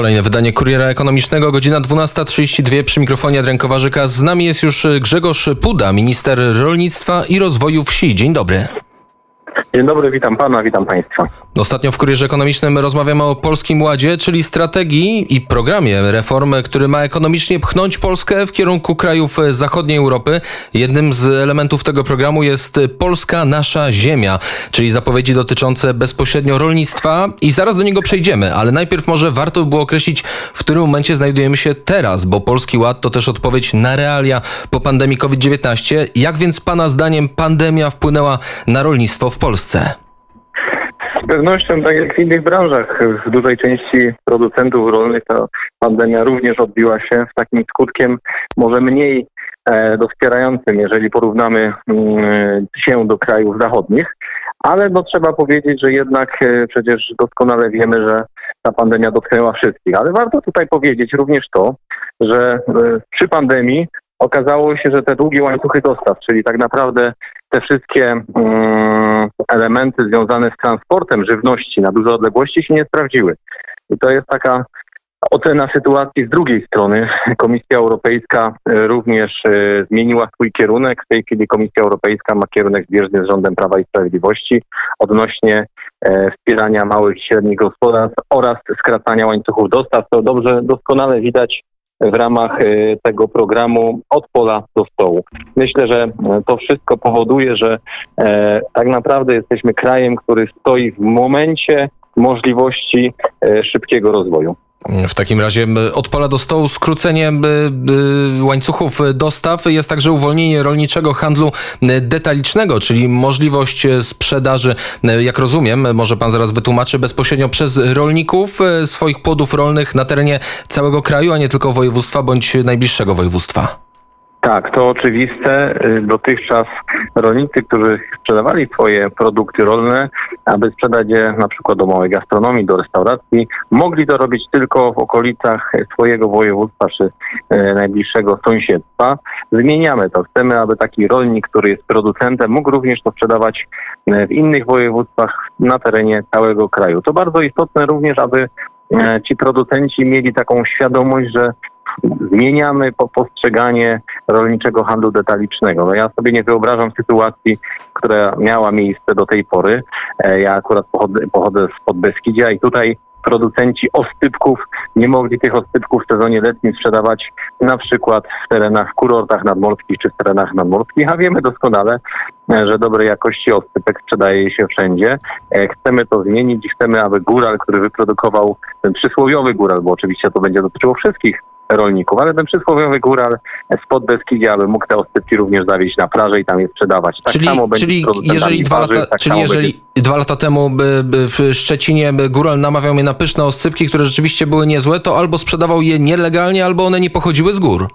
Kolejne wydanie Kuriera Ekonomicznego, godzina 12.32 przy mikrofonie Adrian. Z nami jest już Grzegorz Puda, minister rolnictwa i rozwoju wsi. Dzień dobry. Dzień dobry, witam pana, witam państwa. Ostatnio w Kurierze Ekonomicznym rozmawiamy o Polskim Ładzie, czyli strategii i programie reform, który ma ekonomicznie pchnąć Polskę w kierunku krajów zachodniej Europy. Jednym z elementów tego programu jest Polska Nasza Ziemia, czyli zapowiedzi dotyczące bezpośrednio rolnictwa i zaraz do niego przejdziemy, ale najpierw może warto by było określić, w którym momencie znajdujemy się teraz, bo Polski Ład to też odpowiedź na realia po pandemii COVID-19. Jak więc pana zdaniem pandemia wpłynęła na rolnictwo w Polsce? Z pewnością, tak jak w innych branżach, w dużej części producentów rolnych ta pandemia również odbiła się w takim skutkiem może mniej e, jeżeli porównamy mm, się do krajów zachodnich. Ale no, trzeba powiedzieć, że jednak e, przecież doskonale wiemy, że ta pandemia dotknęła wszystkich. Ale warto tutaj powiedzieć również to, że e, przy pandemii okazało się, że te długie łańcuchy dostaw, czyli tak naprawdę te wszystkie mm, elementy związane z transportem żywności na duże odległości się nie sprawdziły. I to jest taka ocena sytuacji z drugiej strony. Komisja Europejska e, również e, zmieniła swój kierunek. W tej chwili Komisja Europejska ma kierunek zbieżny z rządem Prawa i Sprawiedliwości odnośnie e, wspierania małych i średnich gospodarstw oraz skracania łańcuchów dostaw. To dobrze, doskonale widać w ramach y, tego programu od pola do stołu. Myślę, że to wszystko powoduje, że e, tak naprawdę jesteśmy krajem, który stoi w momencie możliwości e, szybkiego rozwoju. W takim razie od pola do stołu skrócenie łańcuchów dostaw jest także uwolnienie rolniczego handlu detalicznego, czyli możliwość sprzedaży, jak rozumiem, może pan zaraz wytłumaczy, bezpośrednio przez rolników swoich płodów rolnych na terenie całego kraju, a nie tylko województwa bądź najbliższego województwa. Tak, to oczywiste. Y, dotychczas rolnicy, którzy sprzedawali swoje produkty rolne, aby sprzedać je na przykład do małej gastronomii, do restauracji, mogli to robić tylko w okolicach swojego województwa czy y, najbliższego sąsiedztwa. Zmieniamy to. Chcemy, aby taki rolnik, który jest producentem, mógł również to sprzedawać y, w innych województwach na terenie całego kraju. To bardzo istotne również, aby ci producenci mieli taką świadomość, że zmieniamy postrzeganie rolniczego handlu detalicznego. No ja sobie nie wyobrażam sytuacji, która miała miejsce do tej pory. E, ja akurat pochodzę, pochodzę z Podbeskidzia i tutaj producenci ostypków nie mogli tych ostypków w sezonie letnim sprzedawać na przykład w terenach, w kurortach nadmorskich czy w terenach nadmorskich, a wiemy doskonale, e, że dobrej jakości ostypek sprzedaje się wszędzie. E, chcemy to zmienić i chcemy, aby góral, który wyprodukował ten przysłowiowy góral, bo oczywiście to będzie dotyczyło wszystkich rolników, ale ten przysłowiowy góral spod Beskidzia, aby mógł te ostypki również zawieźć na plażę i tam je sprzedawać. Tak czyli, samo czyli jeżeli, dwa, lata, tak czyli jeżeli będzie... dwa lata temu by, by w Szczecinie góral namawiał mnie na pyszne oscypki, które rzeczywiście były niezłe, to albo sprzedawał je nielegalnie, albo one nie pochodziły z gór.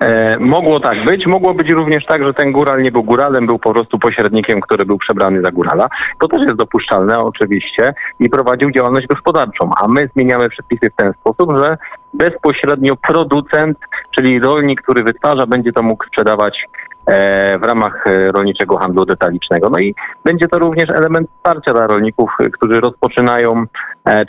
E, mogło tak być. Mogło być również tak, że ten góral nie był góralem, był po prostu pośrednikiem, który był przebrany za górala. To też jest dopuszczalne oczywiście i prowadził działalność gospodarczą, a my zmieniamy przepisy w ten sposób, że bezpośrednio producent, czyli rolnik, który wytwarza, będzie to mógł sprzedawać e, w ramach e, rolniczego handlu detalicznego. No i będzie to również element wsparcia dla rolników, którzy rozpoczynają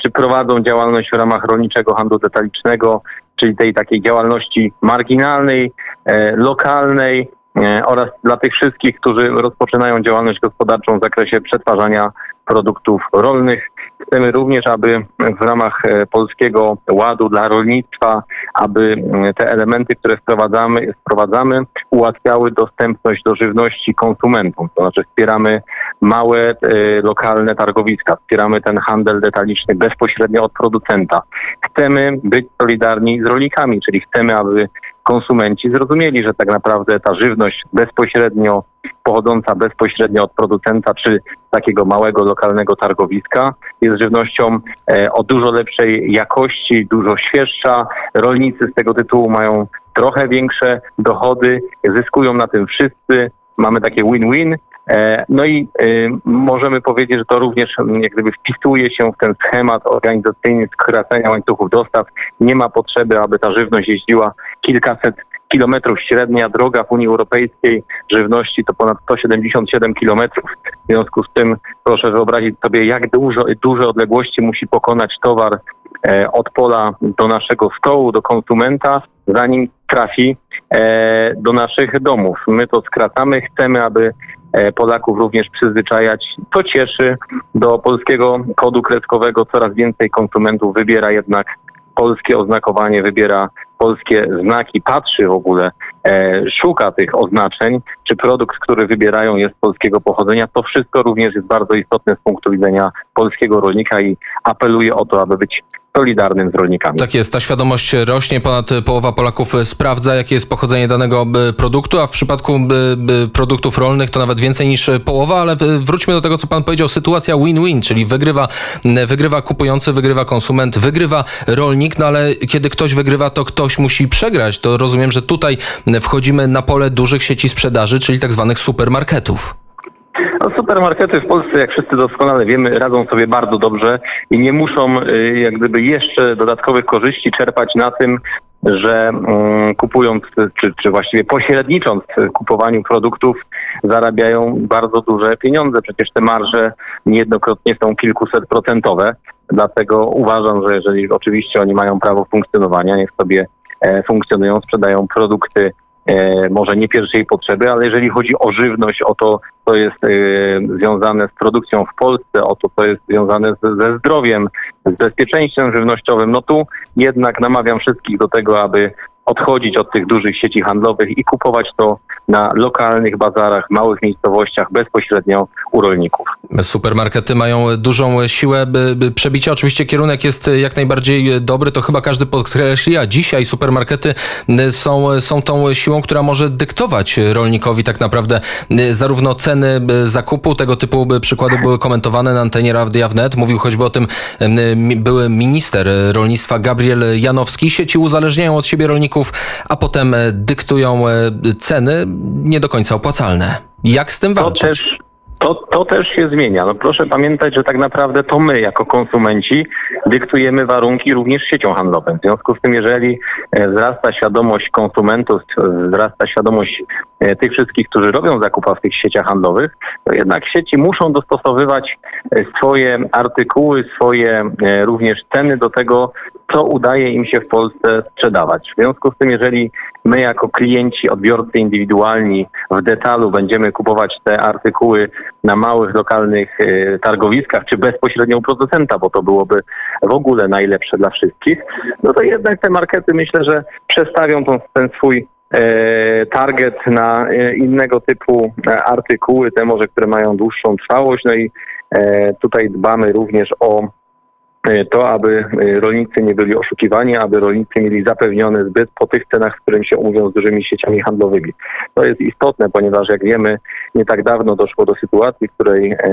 czy prowadzą działalność w ramach rolniczego handlu detalicznego, czyli tej takiej działalności marginalnej, e, lokalnej e, oraz dla tych wszystkich, którzy rozpoczynają działalność gospodarczą w zakresie przetwarzania produktów rolnych. Chcemy również, aby w ramach e, Polskiego Ładu dla rolnictwa, aby te elementy, które wprowadzamy, wprowadzamy ułatwiały dostępność do żywności konsumentom. To znaczy wspieramy małe, lokalne targowiska, wspieramy ten handel detaliczny bezpośrednio od producenta. Chcemy być solidarni z rolnikami, czyli chcemy, aby konsumenci zrozumieli, że tak naprawdę ta żywność bezpośrednio pochodząca bezpośrednio od producenta czy takiego małego lokalnego targowiska jest żywnością e, o dużo lepszej jakości, dużo świeższa. Rolnicy z tego tytułu mają trochę większe dochody, zyskują na tym wszyscy. Mamy takie win-win no i y, możemy powiedzieć, że to również mm, jak gdyby wpisuje się w ten schemat organizacyjny skracania łańcuchów dostaw. Nie ma potrzeby, aby ta żywność jeździła kilkaset kilometrów. Średnia droga w Unii Europejskiej żywności to ponad 177 kilometrów. W związku z tym proszę wyobrazić sobie, jak dużo, duże odległości musi pokonać towar e, od pola do naszego stołu, do konsumenta, zanim trafi e, do naszych domów. My to skracamy, chcemy, aby e, Polaków również przyzwyczajać. To cieszy do polskiego kodu kreskowego. Coraz więcej konsumentów wybiera jednak polskie oznakowanie, wybiera polskie znaki, patrzy w ogóle, e, szuka tych oznaczeń, czy produkt, który wybierają jest polskiego pochodzenia. To wszystko również jest bardzo istotne z punktu widzenia polskiego rolnika i apeluję o to, aby być solidarnym z rolnikami. Tak jest, ta świadomość rośnie. Ponad połowa Polaków sprawdza, jakie jest pochodzenie danego e, produktu, a w przypadku e, e, produktów rolnych to nawet więcej niż połowa, ale wróćmy do tego, co pan powiedział. Sytuacja win-win, czyli wygrywa, wygrywa kupujący, wygrywa konsument, wygrywa rolnik, no ale kiedy ktoś wygrywa, to ktoś musi przegrać. To rozumiem, że tutaj wchodzimy na pole dużych sieci sprzedaży, czyli tak zwanych supermarketów. No, supermarkety w Polsce, jak wszyscy doskonale wiemy, radzą sobie bardzo dobrze i nie muszą y, jak gdyby jeszcze dodatkowych korzyści czerpać na tym, że um, kupując, czy, czy właściwie pośrednicząc w kupowaniu produktów, zarabiają bardzo duże pieniądze. Przecież te marże niejednokrotnie są kilkuset procentowe. Dlatego uważam, że jeżeli oczywiście oni mają prawo funkcjonowania, niech sobie funkcjonują, sprzedają produkty E, może nie pierwszej potrzeby, ale jeżeli chodzi o żywność, o to, co jest e, związane z produkcją w Polsce, o to, co jest związane ze zdrowiem, z bezpieczeństwem żywnościowym, no tu jednak namawiam wszystkich do tego, aby odchodzić od tych dużych sieci handlowych i kupować to na lokalnych bazarach, małych miejscowościach, bezpośrednio u rolników. Supermarkety mają dużą siłę przebicia. Oczywiście kierunek jest jak najbardziej dobry, to chyba każdy podkreśli, a dzisiaj supermarkety są, są tą siłą, która może dyktować rolnikowi tak naprawdę zarówno ceny zakupu, tego typu przykłady były komentowane na antenie Radia Wnet. Mówił choćby o tym były minister rolnictwa Gabriel Janowski. Sieci uzależniają od siebie rolników, a potem dyktują ceny nie do końca opłacalne. Jak z tym walczyć? To też, to, to też się zmienia. No proszę pamiętać, że tak naprawdę to my jako konsumenci dyktujemy warunki również siecią handlową. W związku z tym, jeżeli e, wzrasta świadomość konsumentów, wzrasta świadomość e, tych wszystkich, którzy robią zakupy w tych sieciach handlowych, to jednak sieci muszą dostosowywać e, swoje artykuły, swoje również ceny do tego, co udaje im się w Polsce sprzedawać. W związku z tym, jeżeli my jako klienci, odbiorcy indywidualni w detalu będziemy kupować te artykuły na małych, lokalnych y, targowiskach, czy bezpośrednio u producenta, bo to byłoby w ogóle najlepsze dla wszystkich, no to jednak te markety myślę, że przestawią ten, swój e, target na e, innego typu e, artykuły, te może, które mają dłuższą trwałość, no i tutaj dbamy również o to, aby e, rolnicy nie byli oszukiwani, aby rolnicy mieli zapewnione zbyt po tych cenach, z którymi się umówią z dużymi sieciami handlowymi. To jest istotne, ponieważ jak wiemy, nie tak dawno doszło do sytuacji, w której e,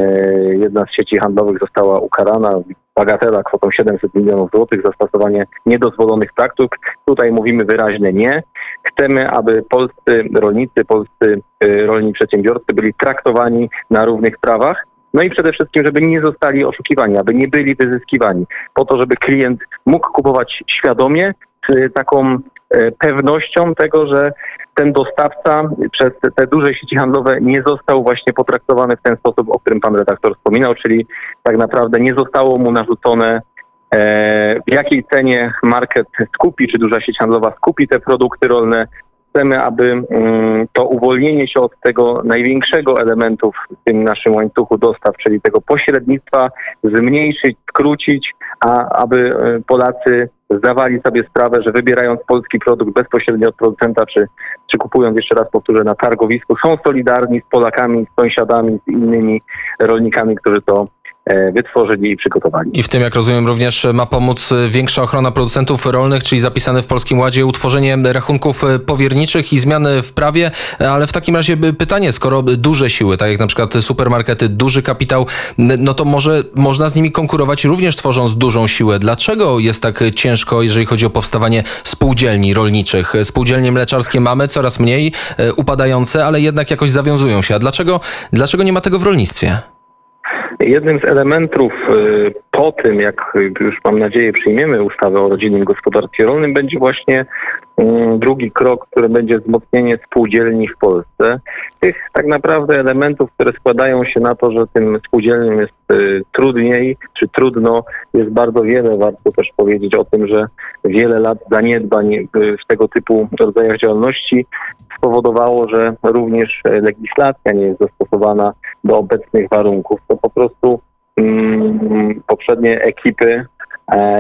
jedna z sieci handlowych została ukarana bagatela kwotą 700 milionów złotych za stosowanie niedozwolonych praktyk. Tutaj mówimy wyraźnie nie. Chcemy, aby polscy rolnicy, polscy rolni przedsiębiorcy byli traktowani na równych prawach no i przede wszystkim, żeby nie zostali oszukiwani, aby nie byli wyzyskiwani, po to, żeby klient mógł kupować świadomie, z taką e, pewnością tego, że ten dostawca przez te duże sieci handlowe nie został właśnie potraktowany w ten sposób, o którym pan redaktor wspominał, czyli tak naprawdę nie zostało mu narzucone e, w jakiej cenie market skupi, czy duża sieć handlowa skupi te produkty rolne, chcemy, aby mm, to uwolnienie się od tego największego elementu w tym naszym łańcuchu dostaw, czyli tego pośrednictwa, zmniejszyć, skrócić, a aby e, Polacy zdawali sobie sprawę, że wybierając polski produkt bezpośrednio od producenta, czy, czy kupując, jeszcze raz powtórzę, na targowisku, są solidarni z Polakami, z sąsiadami, z innymi rolnikami, którzy to E, wytworzyli i przygotowali. I w tym, jak rozumiem, również ma pomóc większa ochrona producentów rolnych, czyli zapisane w Polskim Ładzie utworzenie rachunków powierniczych i zmiany w prawie, ale w takim razie pytanie, skoro duże siły, tak jak na przykład supermarkety, duży kapitał, no to może można z nimi konkurować również tworząc dużą siłę. Dlaczego jest tak ciężko, jeżeli chodzi o powstawanie spółdzielni rolniczych? Spółdzielnie mleczarskie mamy coraz mniej, e, upadające, ale jednak jakoś zawiązują się. A dlaczego, dlaczego nie ma tego w rolnictwie? Jednym z elementów y, po tym, jak już mam nadzieję przyjmiemy ustawę o rodzinnym gospodarstwie rolnym, będzie właśnie drugi krok, który będzie wzmocnienie spółdzielni w Polsce. Tych tak naprawdę elementów, które składają się na to, że tym spółdzielniom jest y, trudniej czy trudno, jest bardzo wiele. Warto też powiedzieć o tym, że wiele lat zaniedbań y, w tego typu rodzajach działalności spowodowało, że również legislacja nie jest dostosowana do obecnych warunków. To po prostu mm, poprzednie ekipy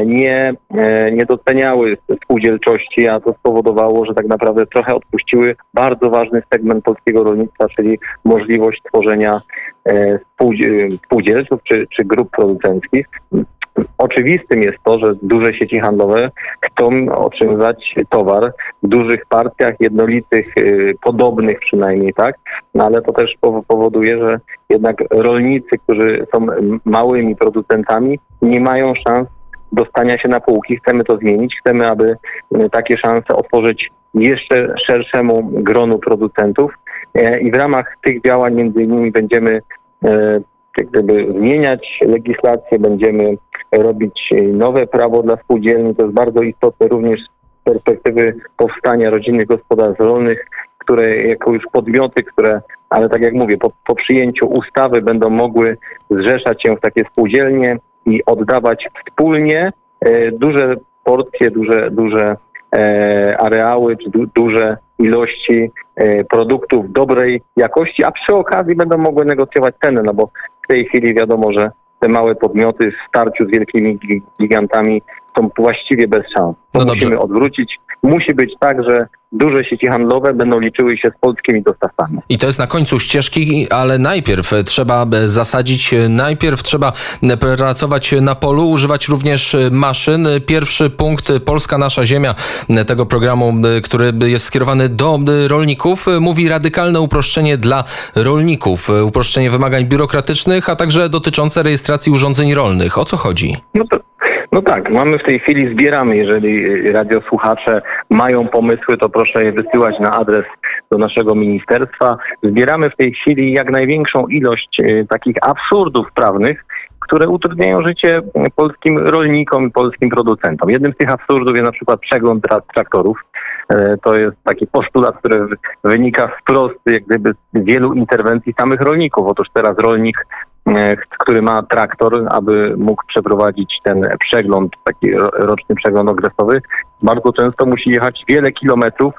nie, e, nie doceniały spółdzielczości, a to spowodowało, że tak naprawdę trochę odpuściły bardzo ważny segment polskiego rolnictwa, czyli możliwość tworzenia e, spółdzielców czy, czy grup producenckich. Oczywistym jest to, że duże sieci handlowe chcą otrzymywać towar w dużych partiach, jednolitych, podobnych przynajmniej, tak? No ale to też powoduje, że jednak rolnicy, którzy są małymi producentami, nie mają szans dostania się na półki. Chcemy to zmienić, chcemy, aby y, takie szanse otworzyć jeszcze szerszemu gronu producentów e, i w ramach tych działań między innymi będziemy e, gdyby zmieniać legislację, będziemy robić nowe prawo dla spółdzielni. To jest bardzo istotne również z perspektywy powstania rodzinnych gospodarstw rolnych, które jako już podmioty, które, ale tak jak mówię, po, po przyjęciu ustawy będą mogły zrzeszać się w takie spółdzielnie i oddawać wspólnie e, duże porcje, duże, duże e, areały czy du, duże ilości e, produktów dobrej jakości, a przy okazji będą mogły negocjować ceny, no bo w tej chwili wiadomo, że te małe podmioty w starciu z wielkimi gigantami są właściwie bez szans. To no musimy odwrócić. Musi być tak, że duże sieci handlowe będą liczyły się z polskimi dostawcami. I to jest na końcu ścieżki, ale najpierw trzeba zasadzić, najpierw trzeba pracować na polu, używać również maszyn. Pierwszy punkt Polska Nasza Ziemia tego programu, który jest skierowany do rolników, mówi radykalne uproszczenie dla rolników, uproszczenie wymagań biurokratycznych, a także dotyczące rejestracji urządzeń rolnych. O co chodzi? No to no tak, mamy w tej chwili, zbieramy, jeżeli y, radiosłuchacze mają pomysły, to proszę je wysyłać na adres do naszego ministerstwa. Zbieramy w tej chwili jak największą ilość y, takich absurdów prawnych, które utrudniają życie polskim rolnikom i polskim producentom. Jednym z tych absurdów jest na przykład przegląd traktorów. E, to jest taki postulat, który wynika wprost jak gdyby z wielu interwencji samych rolników. Otóż teraz rolnik który ma traktor, aby mógł przeprowadzić ten przegląd, taki roczny przegląd okresowy, bardzo często musi jechać wiele kilometrów,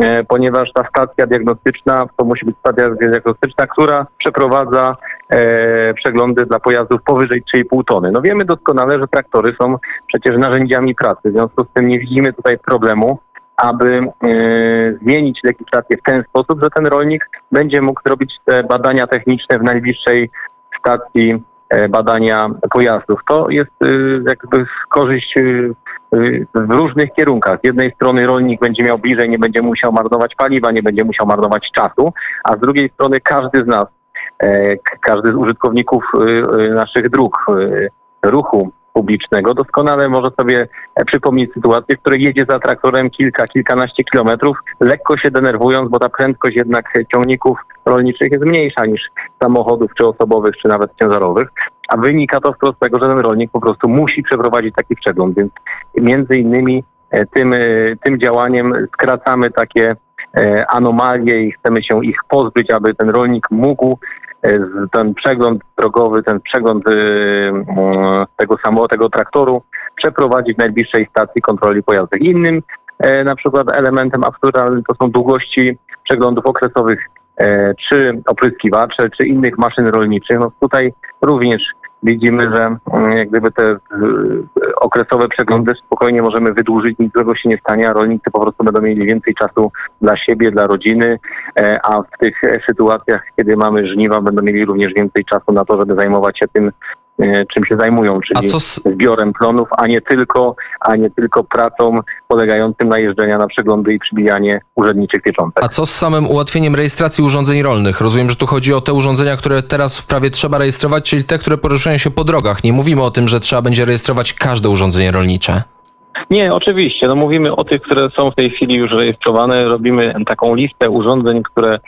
e, ponieważ ta stacja diagnostyczna to musi być stacja diagnostyczna, która przeprowadza e, przeglądy dla pojazdów powyżej 3,5 tony. No wiemy doskonale, że traktory są przecież narzędziami pracy, w związku z tym nie widzimy tutaj problemu, aby e, zmienić legislację w ten sposób, że ten rolnik będzie mógł zrobić te badania techniczne w najbliższej stacji e, badania pojazdów. To jest e, jakby korzyść e, w różnych kierunkach. Z jednej strony rolnik będzie miał bliżej, nie będzie musiał marnować paliwa, nie będzie musiał marnować czasu, a z drugiej strony każdy z nas, każdy z użytkowników naszych dróg, ruchu publicznego doskonale może sobie przypomnieć sytuację, w której jedzie za traktorem kilka, kilkanaście kilometrów, lekko się denerwując, bo ta prędkość jednak ciągników rolniczych jest mniejsza niż samochodów, czy osobowych, czy nawet ciężarowych, a wynika to wprost z tego, że ten rolnik po prostu musi przeprowadzić taki przegląd, więc między innymi e, tym, e, tym działaniem skracamy takie e, anomalie i chcemy się ich pozbyć, aby ten rolnik mógł ten przegląd drogowy, ten przegląd tego samego tego traktoru przeprowadzić w najbliższej stacji kontroli pojazdów. Innym na przykład elementem absurdalnym to są długości przeglądów okresowych czy opryskiwacze, czy innych maszyn rolniczych. No tutaj również widzimy, że mm, jak gdyby te e, okresowe przeglądy spokojnie możemy wydłużyć, nic złego się nie stanie, a rolnicy po prostu będą mieli więcej czasu dla siebie, dla rodziny, e, a w tych sytuacjach, kiedy mamy żniwa, będą mieli również więcej czasu na to, żeby zajmować się tym, E, czym się zajmują, czyli z... zbiorem plonów, a nie tylko, a nie tylko pracą polegającym na jeżdżenia na przeglądy i przybijanie urzędniczych pieczątek. A co z samym ułatwieniem rejestracji urządzeń rolnych? Rozumiem, że tu chodzi o te urządzenia, które teraz w prawie trzeba rejestrować, czyli te, które poruszają się po drogach. Nie mówimy o tym, że trzeba będzie rejestrować każde urządzenie rolnicze. Nie, oczywiście. No mówimy o tych, które są w tej chwili już rejestrowane. Robimy taką listę urządzeń, które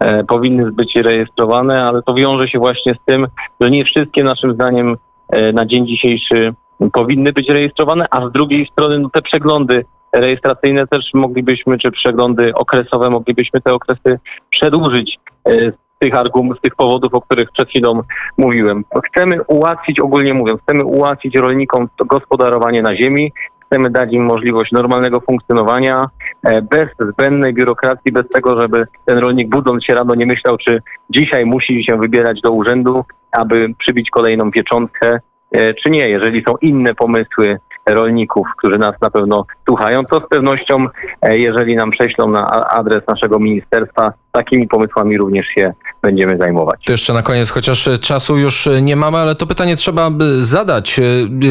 e, powinny być rejestrowane, ale to wiąże się właśnie z tym, że nie wszystkie naszym zdaniem e, na dzień dzisiejszy powinny być rejestrowane, a z drugiej strony no, te przeglądy rejestracyjne też moglibyśmy, czy przeglądy okresowe, moglibyśmy te okresy przedłużyć e, tych argumentów, tych powodów, o których przed chwilą mówiłem. Chcemy ułatwić, ogólnie mówiąc, chcemy ułatwić rolnikom gospodarowanie na ziemi, chcemy dać im możliwość normalnego funkcjonowania, e, bez zbędnej biurokracji, bez tego, żeby ten rolnik budząc się rano nie myślał, czy dzisiaj musi się wybierać do urzędu, aby przybić kolejną pieczątkę, e, czy nie. Jeżeli są inne pomysły rolników, którzy nas na pewno słuchają, to z pewnością, e, jeżeli nam prześlą na adres naszego ministerstwa, takimi pomysłami również się będziemy zajmować. To jeszcze na koniec, chociaż czasu już nie mamy, ale to pytanie trzeba zadać.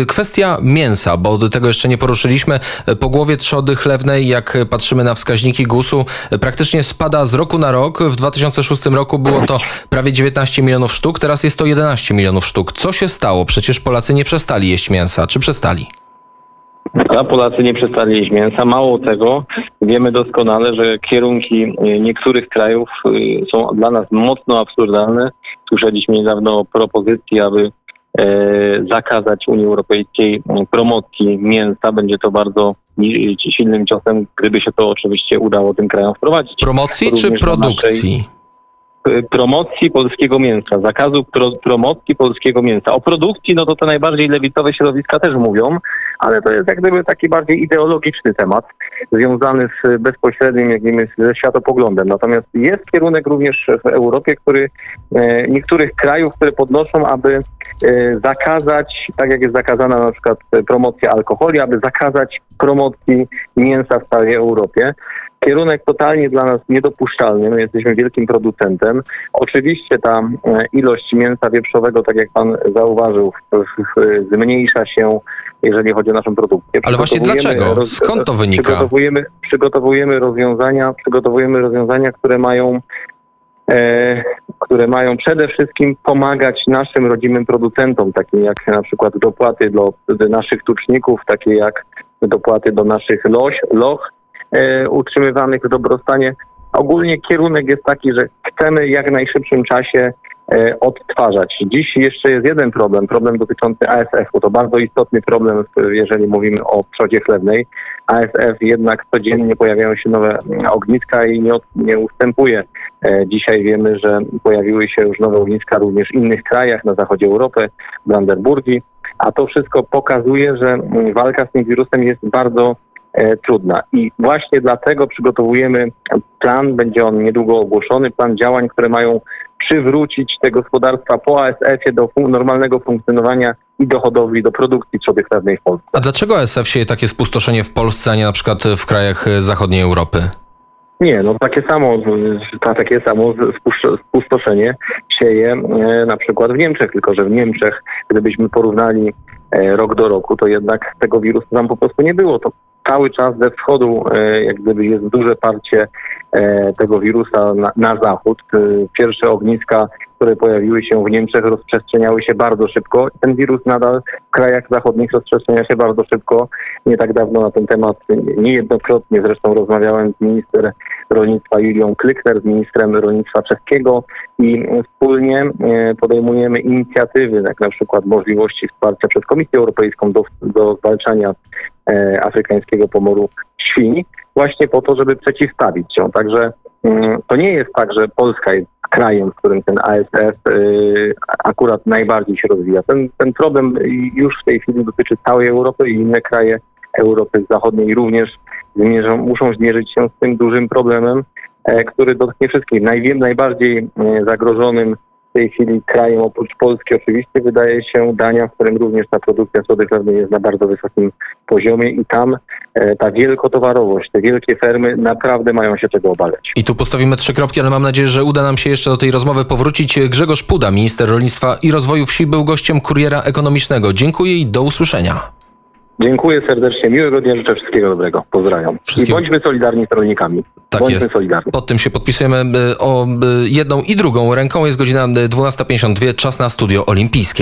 Kwestia mięsa, bo do tego jeszcze nie poruszyliśmy. Po głowie trzody chlewnej, jak patrzymy na wskaźniki GUS-u, praktycznie spada z roku na rok. W 2006 roku było to prawie 19 milionów sztuk, teraz jest to 11 milionów sztuk. Co się stało? Przecież Polacy nie przestali jeść mięsa. Czy przestali? A Polacy nie przestali jeść mięsa. Mało tego, wiemy doskonale, że kierunki y, niektórych krajów y, są dla nas mocno absurdalne. Słyszeliśmy niedawno o propozycji, aby e, zakazać Unii Europejskiej promocji mięsa. Będzie to bardzo silnym ciosem, gdyby się to oczywiście udało tym krajom wprowadzić. Promocji czy Również na produkcji? promocji polskiego mięsa, zakazu pro, promocji polskiego mięsa. O produkcji, no to te najbardziej lewicowe środowiska też mówią, ale to jest jak gdyby taki bardziej ideologiczny temat, związany z bezpośrednim jakimś ze światopoglądem. Natomiast jest kierunek również w Europie, który e, niektórych krajów, które podnoszą, aby e, zakazać, tak jak jest zakazana na przykład promocja alkoholi, aby zakazać promocji mięsa w całej Europie kierunek totalnie dla nas niedopuszczalny. My jesteśmy wielkim producentem. Oczywiście ta e, ilość mięsa wieprzowego, tak jak pan zauważył, zmniejsza się, jeżeli chodzi o naszą produkcję. Ale właśnie dlaczego? Skąd to wynika? Przygotowujemy, przygotowujemy rozwiązania, przygotowujemy rozwiązania, które mają e, które mają przede wszystkim pomagać naszym rodzimym producentom, takim jak na przykład dopłaty do, do naszych tuczników, takie jak dopłaty do naszych loś, loch, e, utrzymywanych w dobrostanie. Ogólnie kierunek jest taki, że chcemy jak najszybszym czasie odtwarzać. Dziś jeszcze jest jeden problem, problem dotyczący ASF-u. To bardzo istotny problem, jeżeli mówimy o przodzie chlewnej. ASF jednak codziennie pojawiają się nowe mm, ogniska i nie, nie ustępuje. E, Dzisiaj wiemy, że pojawiły się już nowe ogniska również w innych krajach na zachodzie Europy, w Brandenburgii, a to wszystko pokazuje, że mm, walka z tym wirusem jest bardzo e, trudna. I właśnie dlatego przygotowujemy plan, będzie on niedługo ogłoszony, plan działań, które mają przywrócić te gospodarstwa po ASF-ie do normalnego funkcjonowania i do hodowli, do produkcji trzody chlewnej w Polsce. A dlaczego ASF sieje takie spustoszenie w Polsce, a nie na przykład w krajach e, zachodniej Europy? Nie, no takie samo, ta- takie samo spustoszenie sieje e, na przykład w Niemczech, tylko że w Niemczech, gdybyśmy porównali e, rok do roku, to jednak tego wirusu tam po prostu nie było. To cały czas ze wschodu e, jak gdyby jest duże parcie e, tego wirusa na, na zachód. E, Pierwsze ogniska, które pojawiły się w Niemczech rozprzestrzeniały się bardzo szybko. Ten wirus nadal w krajach zachodnich rozprzestrzenia się bardzo szybko. Nie tak dawno na ten temat niejednokrotnie zresztą rozmawiałem z minister rolnictwa Julią Klykner, z ministrem rolnictwa czeskiego i wspólnie e, podejmujemy inicjatywy, jak na przykład możliwości wsparcia przez Komisję Europejską do, do zwalczania e, afrykańskiego pomoru świń, właśnie po to, żeby przeciwstawić się. Także mm, to nie jest tak, że Polska jest krajem, w którym ten ASF y, akurat najbardziej się rozwija. Ten, ten problem już w tej chwili dotyczy całej Europy i inne kraje Europy Zachodniej również zmierzą, muszą zmierzyć się z tym dużym problemem, e, który dotknie wszystkich. Najbardziej e, zagrożonym w tej chwili krajem oprócz Polski oczywiście wydaje się Dania, w którym również ta produkcja trzody chlewnej jest na bardzo wysokim poziomie i tam e, ta wielkotowarowość, te wielkie fermy naprawdę mają się czego obawiać. I tu postawimy trzy kropki, ale mam nadzieję, że uda nam się jeszcze do tej rozmowy powrócić. Grzegorz Puda, minister rolnictwa i rozwoju wsi, był gościem kuriera ekonomicznego. Dziękuję i do usłyszenia. Dziękuję serdecznie, miłego dnia, życzę wszystkiego dobrego. Pozdrawiam. Wszystkiego- I bądźmy solidarni z rolnikami. Tak bądźmy jest. solidarni. Pod tym się podpisujemy y, o y, jedną i drugą ręką. Jest godzina y, 12.52, czas na studio olimpijskie.